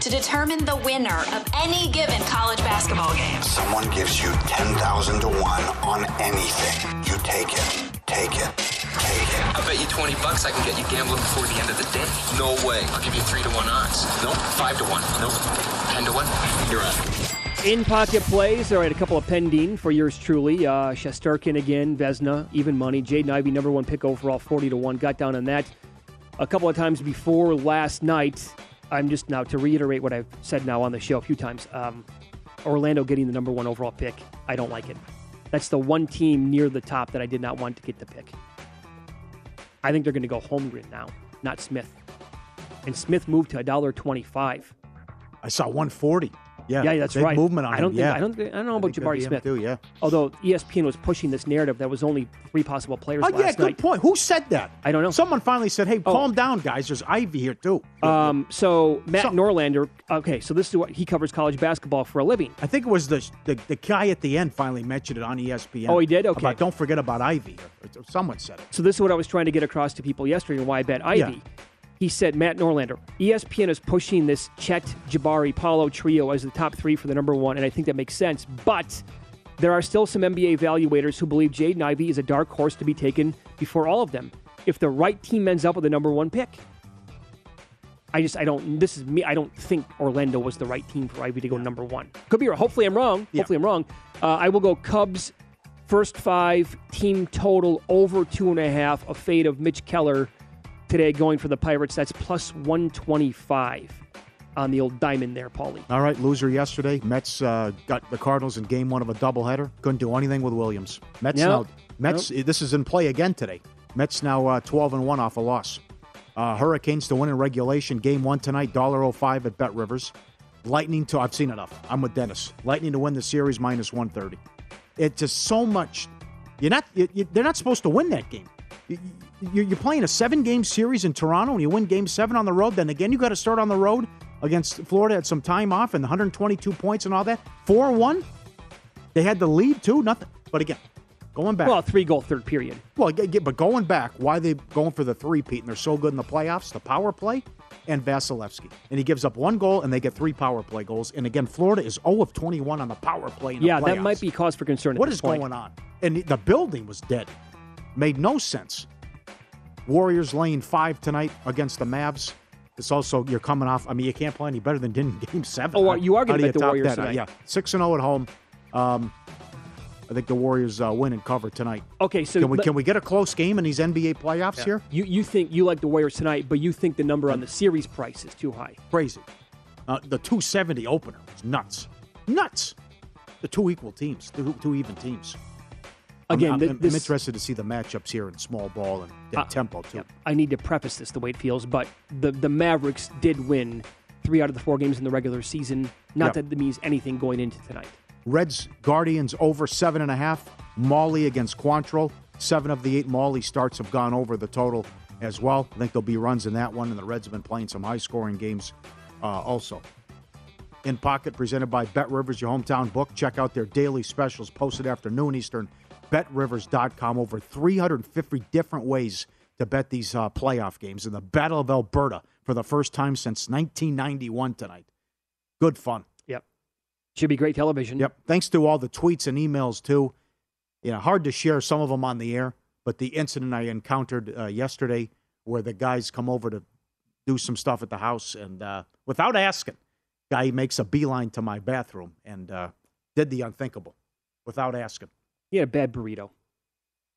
[SPEAKER 7] To determine the winner of any given college basketball game.
[SPEAKER 8] Someone gives you 10,000 to 1 on anything. You take it. Take it. Take it.
[SPEAKER 9] I bet you 20 bucks I can get you gambling before the end of the day. No way. I'll give you 3 to 1 odds. Nope. 5 to 1. Nope. 10 to 1. You're on.
[SPEAKER 4] In pocket plays, all right, a couple of pending for yours truly. Uh, Shesterkin again, Vezina, even money. Jaden Ivey, number one pick overall, 40 to 1. Got down on that a couple of times before last night. I'm just now to reiterate what I've said now on the show a few times. Um, Orlando getting the number one overall pick, I don't like it. That's the one team near the top that I did not want to get the pick. I think they're going to go Holmgren now, not Smith. And Smith moved to $1.25.
[SPEAKER 3] I saw 140. Yeah,
[SPEAKER 4] Yeah, that's
[SPEAKER 3] big
[SPEAKER 4] right.
[SPEAKER 3] movement on
[SPEAKER 4] I don't
[SPEAKER 3] him.
[SPEAKER 4] think
[SPEAKER 3] yeah.
[SPEAKER 4] I don't think, I don't know about
[SPEAKER 3] think that'd
[SPEAKER 4] Jabari Smith.
[SPEAKER 3] too, yeah.
[SPEAKER 4] Although ESPN was pushing this narrative that was only three possible players
[SPEAKER 3] Oh yeah, good
[SPEAKER 4] night.
[SPEAKER 3] point. Who said that?
[SPEAKER 4] I don't know.
[SPEAKER 3] Someone finally said, "Hey,
[SPEAKER 4] Oh.
[SPEAKER 3] calm down, guys. There's Ivey here too."
[SPEAKER 4] Um, so Matt
[SPEAKER 3] So-
[SPEAKER 4] Norlander. Okay, so this is what he covers college basketball for a living.
[SPEAKER 3] I think it was the, the the guy at the end finally mentioned it on ESPN.
[SPEAKER 4] Oh, he did? Okay.
[SPEAKER 3] About, don't forget about Ivey. Someone said it.
[SPEAKER 4] So this is what I was trying to get across to people yesterday and why I bet Ivey.
[SPEAKER 3] Yeah.
[SPEAKER 4] He said Matt Norlander. ESPN is pushing this Chet Jabari Paolo trio as the top three for the number one, and I think that makes sense. But there are still some NBA evaluators who believe Jaden Ivey is a dark horse to be taken before all of them if the right team ends up with the number one pick. I just I don't. This is me. I don't think Orlando was the right team for Ivey to go number one. Could be. wrong. Hopefully, I'm wrong. Hopefully, I'm wrong. Uh, I will go Cubs first five team total over two and a half. A fade of Mitch Keller today going for the Pirates. That's plus one twenty five on the old diamond there, Pauly.
[SPEAKER 3] All right, loser yesterday. Mets uh, got the Cardinals in game one of a doubleheader. Couldn't do anything with Williams. Mets
[SPEAKER 4] Yep.
[SPEAKER 3] now. Mets. This is in play again today. Mets now uh, 12 and one off a loss. Uh, Hurricanes to win in regulation. Game one tonight. Dollar 05 at Bet Rivers. Lightning to. I've seen enough. I'm with Dennis. Lightning to win the series minus 130. It's just so much. You're not. You, you, they're not supposed to win that game. You- you- You're playing a seven game series in Toronto and you win game seven on the road. Then again, you got to start on the road against Florida. Had some time off and 122 points and all that. 4 1. They had the lead too. Nothing. But again, going back.
[SPEAKER 4] Well, three goal third period.
[SPEAKER 3] Well, but going back, why they going for the three-peat and they're so good in the playoffs? The power play and Vasilevskiy. And he gives up one goal and they get three power play goals. And again, Florida is 0 of 21 on the power play in the
[SPEAKER 4] Yeah, that might be cause for concern. at
[SPEAKER 3] What is going on? And the building was dead. Made no sense. Warriors laying five tonight against the Mavs. It's also you're coming off. I mean, you can't play any better than did in Game Seven.
[SPEAKER 4] Oh, well, you are gonna
[SPEAKER 3] How
[SPEAKER 4] bet the Warriors
[SPEAKER 3] that?
[SPEAKER 4] Tonight.
[SPEAKER 3] yeah, six and zero at home. Um, I think the Warriors uh, win and cover tonight.
[SPEAKER 4] Okay, so
[SPEAKER 3] can we can we get a close game in these NBA playoffs here?
[SPEAKER 4] You you think you like the Warriors tonight, but you think the number on the series price is too high.
[SPEAKER 3] Crazy. Uh, the 270 opener was nuts, nuts. The two equal teams, two, two even teams. I'm-
[SPEAKER 4] Again,
[SPEAKER 3] I'm,
[SPEAKER 4] thi-
[SPEAKER 3] I'm interested to see the matchups here in small ball and, and
[SPEAKER 4] Uh,
[SPEAKER 3] tempo too.
[SPEAKER 4] I need to preface this the way it feels, but the the Mavericks did win three out of the four games in the regular season. Not
[SPEAKER 3] Yep.
[SPEAKER 4] that it means anything going into tonight.
[SPEAKER 3] Reds Guardians over seven and a half. Mahle against Quantrill. Seven of the eight Mahle starts have gone over the total as well. I think there'll be runs in that one, and the Reds have been playing some high scoring games uh, also. In Pocket, presented by Bet Rivers, your hometown book. Check out their daily specials posted after noon Eastern. BetRivers.com. Over 350 different ways to bet these uh, playoff games in the Battle of Alberta for the first time since 1991 tonight. Good fun.
[SPEAKER 4] Yep. Should be great television.
[SPEAKER 3] Yep. Thanks to all the tweets and emails too. You know, hard to share some of them on the air, but the incident I encountered uh, yesterday, where the guys come over to do some stuff at the house, and uh, without asking, guy makes a beeline to my bathroom and uh, did the unthinkable, without asking.
[SPEAKER 4] He had a bad burrito.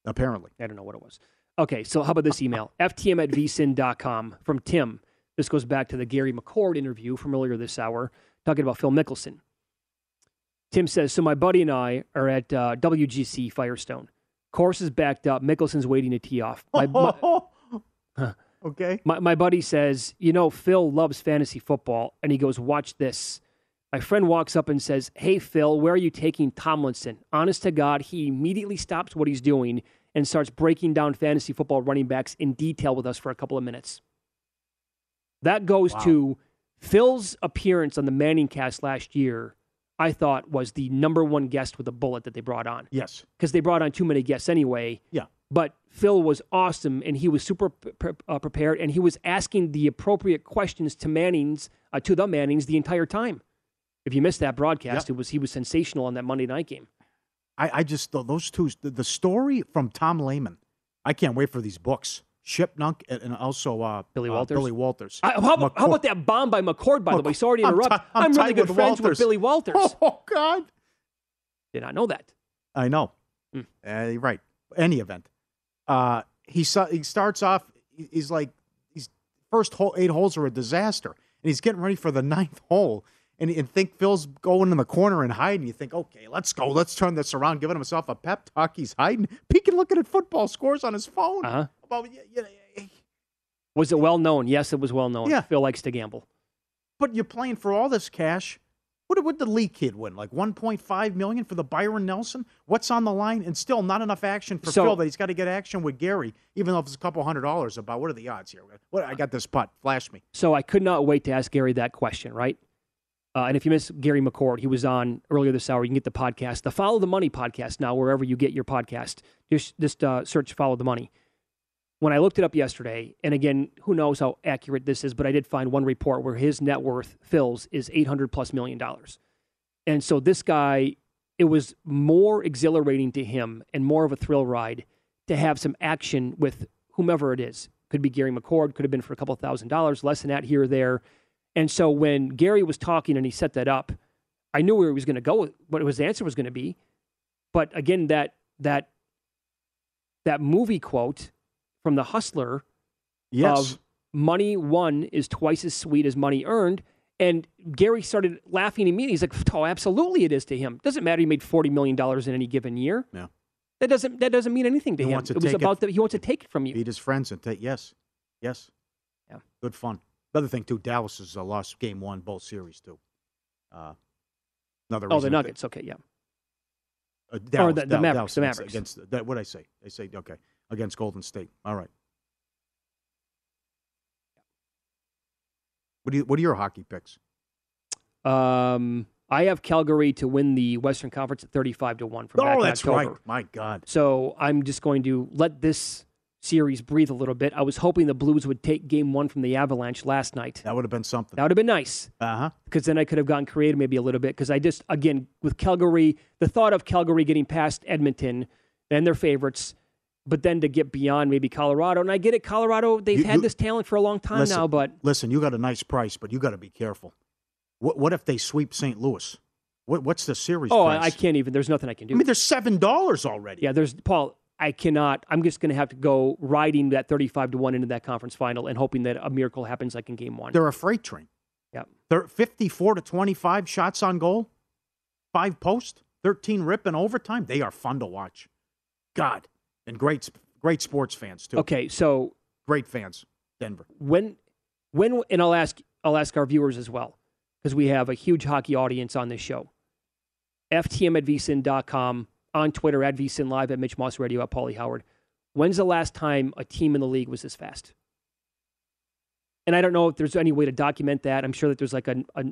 [SPEAKER 3] Apparently,
[SPEAKER 4] I don't know what it was. Okay, so how about this email? FTM at vsin.com from Tim. This goes back to the Gary McCord interview from earlier this hour, talking about Phil Mickelson. Tim says, So my buddy and I are at uh, WGC Firestone. Course is backed up. Mickelson's waiting to tee off. My, my,
[SPEAKER 3] okay.
[SPEAKER 4] my, my buddy says, You know, Phil loves fantasy football. And he goes, Watch this. My friend walks up and says, Hey, Phil, where are you taking Tomlinson? Honest to God, he immediately stops what he's doing and starts breaking down fantasy football running backs in detail with us for a couple of minutes. That goes
[SPEAKER 3] Wow.
[SPEAKER 4] to Phil's appearance on the Manning cast last year, I thought was the number one guest with a bullet that they brought on.
[SPEAKER 3] Yes.
[SPEAKER 4] Because they brought on too many guests anyway.
[SPEAKER 3] Yeah.
[SPEAKER 4] But Phil was awesome and he was super pre- uh, prepared and he was asking the appropriate questions to Manning's, uh, to the Mannings the entire time. If you missed that broadcast, it was he was sensational on that Monday night game.
[SPEAKER 3] I, I just th- those two the, the story from Tom Lehman. I can't wait for these books. Shipnuck and, also uh,
[SPEAKER 4] Billy
[SPEAKER 3] uh,
[SPEAKER 4] Walters?
[SPEAKER 3] Billy Walters.
[SPEAKER 4] I, how, about, how about that bomb by McCord, by the way? Sorry to
[SPEAKER 3] I'm
[SPEAKER 4] interrupt.
[SPEAKER 3] ti- I'm
[SPEAKER 4] I'm, really good
[SPEAKER 3] with
[SPEAKER 4] friends
[SPEAKER 3] Walters.
[SPEAKER 4] with Billy Walters.
[SPEAKER 3] Oh God!
[SPEAKER 4] Did not know that.
[SPEAKER 3] I know.
[SPEAKER 4] Hmm.
[SPEAKER 3] Uh, right. Any event, uh, he he starts off. He's like he's first hole, eight holes are a disaster, and he's getting ready for the ninth hole. And, and think Phil's going in the corner and hiding. You think, okay, let's go, let's turn this around. Giving himself a pep talk. He's hiding, peeking, looking at football scores on his phone.
[SPEAKER 4] Uh-huh.
[SPEAKER 3] About,
[SPEAKER 4] Was it well known? Yes, it was well known.
[SPEAKER 3] Yeah.
[SPEAKER 4] Phil likes to gamble.
[SPEAKER 3] But you're playing for all this cash. What would the Lee kid win? Like 1.5 million for the Byron Nelson? What's on the line? And still not enough action for
[SPEAKER 4] So-
[SPEAKER 3] Phil that he's got to get action with Gary, even though if it's a couple hundred dollars. About what are the odds here? What I got this putt. Flash me.
[SPEAKER 4] So I could not wait to ask Gary that question, right? Uh, and if you miss Gary McCord, he was on earlier this hour. You can get the podcast, the Follow the Money podcast now, wherever you get your podcast. Just, just uh, search Follow the Money. When I looked it up yesterday, and again, who knows how accurate this is, but I did find one report where his net worth, Phil's, is 800 plus million dollars. And so this guy, it was more exhilarating to him and more of a thrill ride to have some action with whomever it is. Could be Gary McCord, could have been for a couple thousand dollars, less than that here or there. And so when Gary was talking and he set that up, I knew where he was going to go, what his answer was going to be. But again, that that that movie quote from the Hustler
[SPEAKER 3] Yes.
[SPEAKER 4] of money won is twice as sweet as money earned. And Gary started laughing immediately. He's like, "Oh, absolutely, it is to him. Doesn't matter. He made forty million dollars in any given year.
[SPEAKER 3] Yeah.
[SPEAKER 4] That doesn't that doesn't mean anything to
[SPEAKER 3] He
[SPEAKER 4] him.
[SPEAKER 3] to
[SPEAKER 4] it was
[SPEAKER 3] take it-
[SPEAKER 4] about the he wants to take it from you.
[SPEAKER 3] Beat his friends and take yes, yes.
[SPEAKER 4] Yeah.
[SPEAKER 3] Good fun. The other thing too, Dallas has uh, lost game one both series too. Uh, another
[SPEAKER 4] Oh, the Nuggets. Okay, yeah.
[SPEAKER 3] Uh, Dallas,
[SPEAKER 4] the- the
[SPEAKER 3] Dal-
[SPEAKER 4] Mavericks,
[SPEAKER 3] Dallas
[SPEAKER 4] the
[SPEAKER 3] against-
[SPEAKER 4] Mavericks.
[SPEAKER 3] against that. What I say? I say okay against Golden State. All right. What do you? What are your hockey picks?
[SPEAKER 4] Um, I have Calgary to win the Western Conference at thirty-five to one from back
[SPEAKER 3] oh,
[SPEAKER 4] in
[SPEAKER 3] that's
[SPEAKER 4] October.
[SPEAKER 3] right. My God.
[SPEAKER 4] So I'm just going to let this series breathe a little bit. I was hoping the Blues would take Game One from the Avalanche last night.
[SPEAKER 3] That would have been something.
[SPEAKER 4] That would have been nice.
[SPEAKER 3] Uh huh.
[SPEAKER 4] because then I could have gotten creative maybe a little bit. Because I just, again, with Calgary, the thought of Calgary getting past Edmonton and their favorites, but then to get beyond maybe Colorado. And I get it, Colorado, they've
[SPEAKER 3] You-
[SPEAKER 4] had
[SPEAKER 3] you-
[SPEAKER 4] this talent for a long time
[SPEAKER 3] listen,
[SPEAKER 4] now, but
[SPEAKER 3] listen, you got a nice price, but you got to be careful. What What if they sweep St. Louis? What What's the series?
[SPEAKER 4] oh,
[SPEAKER 3] price?
[SPEAKER 4] I, I can't even, there's nothing I can do.
[SPEAKER 3] I mean, there's seven dollars already.
[SPEAKER 4] yeah, there's, Paul, I cannot, I'm just going to have to go riding that 35 to 1 into that conference final and hoping that a miracle happens like in game one.
[SPEAKER 3] They're a freight train.
[SPEAKER 4] Yeah.
[SPEAKER 3] They're 54 to 25 shots on goal, five post, 13 rip in overtime. They are fun to watch. God, and great, great sports fans too.
[SPEAKER 4] Okay, so
[SPEAKER 3] Great fans, Denver.
[SPEAKER 4] when when and I'll ask I'll ask our viewers as well because we have a huge hockey audience on this show. FTM at vsin.com on Twitter at vsin live at Mitch Moss Radio at Pauly Howard. When's the last time a team in the league was this fast? And I don't know if there's any way to document that. I'm sure that there's like a, a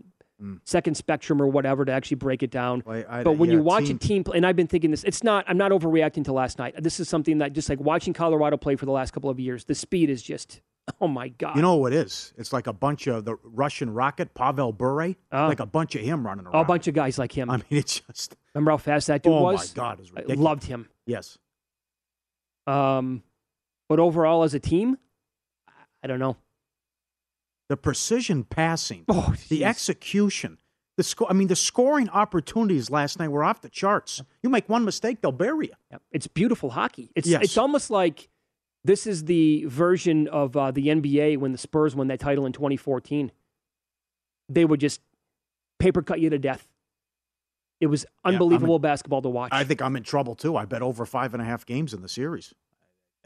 [SPEAKER 3] Mm.
[SPEAKER 4] second spectrum or whatever to actually break it down.
[SPEAKER 3] Well, I-
[SPEAKER 4] but when
[SPEAKER 3] yeah,
[SPEAKER 4] you watch
[SPEAKER 3] team-
[SPEAKER 4] a team, play, and I've been thinking this, it's not. I'm not overreacting to last night. This is something that just like watching Colorado play for the last couple of years. The speed is just, oh my god.
[SPEAKER 3] You know what it is? It's like a bunch of the Russian rocket, Pavel Bure,
[SPEAKER 4] Oh.
[SPEAKER 3] like a bunch of him running around.
[SPEAKER 4] a bunch of guys like him.
[SPEAKER 3] I mean, it's just
[SPEAKER 4] Remember how fast that dude
[SPEAKER 3] oh
[SPEAKER 4] was?
[SPEAKER 3] my god, it's
[SPEAKER 4] I
[SPEAKER 3] ridiculous.
[SPEAKER 4] loved him.
[SPEAKER 3] Yes,
[SPEAKER 4] Um, but overall, as a team, I don't know.
[SPEAKER 3] the precision passing,
[SPEAKER 4] Oh,
[SPEAKER 3] the execution, the score. I mean, the scoring opportunities last night were off the charts. You make one mistake, they'll bury you.
[SPEAKER 4] It's beautiful hockey. It's
[SPEAKER 3] Yes.
[SPEAKER 4] it's almost like This is the version of uh, the NBA when the Spurs won that title in 2014. They would just paper cut you to death. It was unbelievable
[SPEAKER 3] in-
[SPEAKER 4] basketball to watch.
[SPEAKER 3] I think I'm in trouble too. I bet over five and a half games in the series.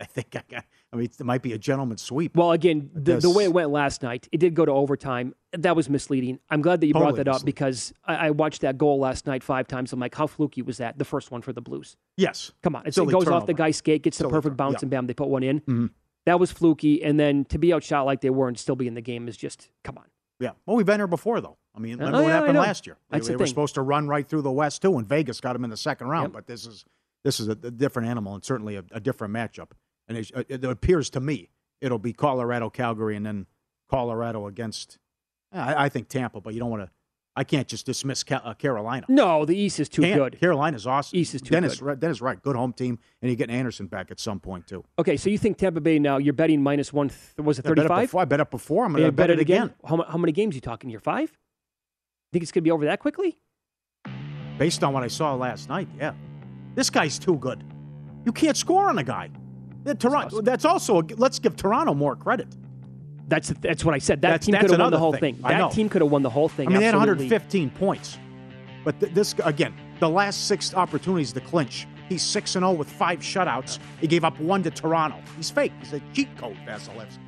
[SPEAKER 3] I think I got. I mean, it might be a gentleman's sweep.
[SPEAKER 4] Well, again, the, the way it went last night, it did go to overtime. That was misleading. I'm glad that you brought that up
[SPEAKER 3] misleading.
[SPEAKER 4] because I, I watched that goal last night five times. I'm like, how fluky was that? The first one for the Blues.
[SPEAKER 3] Yes.
[SPEAKER 4] Come on. It
[SPEAKER 3] Silly
[SPEAKER 4] goes off the guy's skate, gets the perfect
[SPEAKER 3] turn-
[SPEAKER 4] bounce,
[SPEAKER 3] yeah.
[SPEAKER 4] and bam, they put one in.
[SPEAKER 3] Mhm.
[SPEAKER 4] That was fluky. And then to be outshot like they were and still be in the game is just, come on.
[SPEAKER 3] Yeah. Well, we've been here before, though. I mean,
[SPEAKER 4] Oh,
[SPEAKER 3] remember what
[SPEAKER 4] yeah,
[SPEAKER 3] happened last year? They,
[SPEAKER 4] the
[SPEAKER 3] they were supposed to run right through the West too, and Vegas got them in the second round.
[SPEAKER 4] Yep.
[SPEAKER 3] But this is this is a, a different animal and certainly a, a different matchup. And it, it appears to me it'll be Colorado, Calgary, and then Colorado against. I, I think Tampa, but you don't want to. I can't just dismiss uh, Carolina.
[SPEAKER 4] No, the East is too
[SPEAKER 3] Can't.
[SPEAKER 4] good.
[SPEAKER 3] Carolina's awesome.
[SPEAKER 4] East is too
[SPEAKER 3] Dennis,
[SPEAKER 4] good.
[SPEAKER 3] Dennis, right. Good home team, and you get Andersen back at some point too.
[SPEAKER 4] Okay, so you think Tampa Bay now, you're betting minus one, th- was it
[SPEAKER 3] I bet it
[SPEAKER 4] 35?
[SPEAKER 3] before. I bet it before. I'm going to bet it again.
[SPEAKER 4] How, how many games are you talking here? Five? Think it's going to be over that quickly?
[SPEAKER 3] Based on what I saw last night, yeah. This guy's too good. You can't score on a guy. Toronto. Awesome. That's also a, let's give Toronto more credit.
[SPEAKER 4] That's that's what I said. That
[SPEAKER 3] that's,
[SPEAKER 4] team could have won the whole
[SPEAKER 3] thing.
[SPEAKER 4] thing. That team could have won the whole thing.
[SPEAKER 3] I mean, absolutely. they had 115 points, but th- this again, the last six opportunities to clinch. He's six and zero with five shutouts. He gave up one to Toronto. He's fake. He's a cheat code, Vasilevskiy.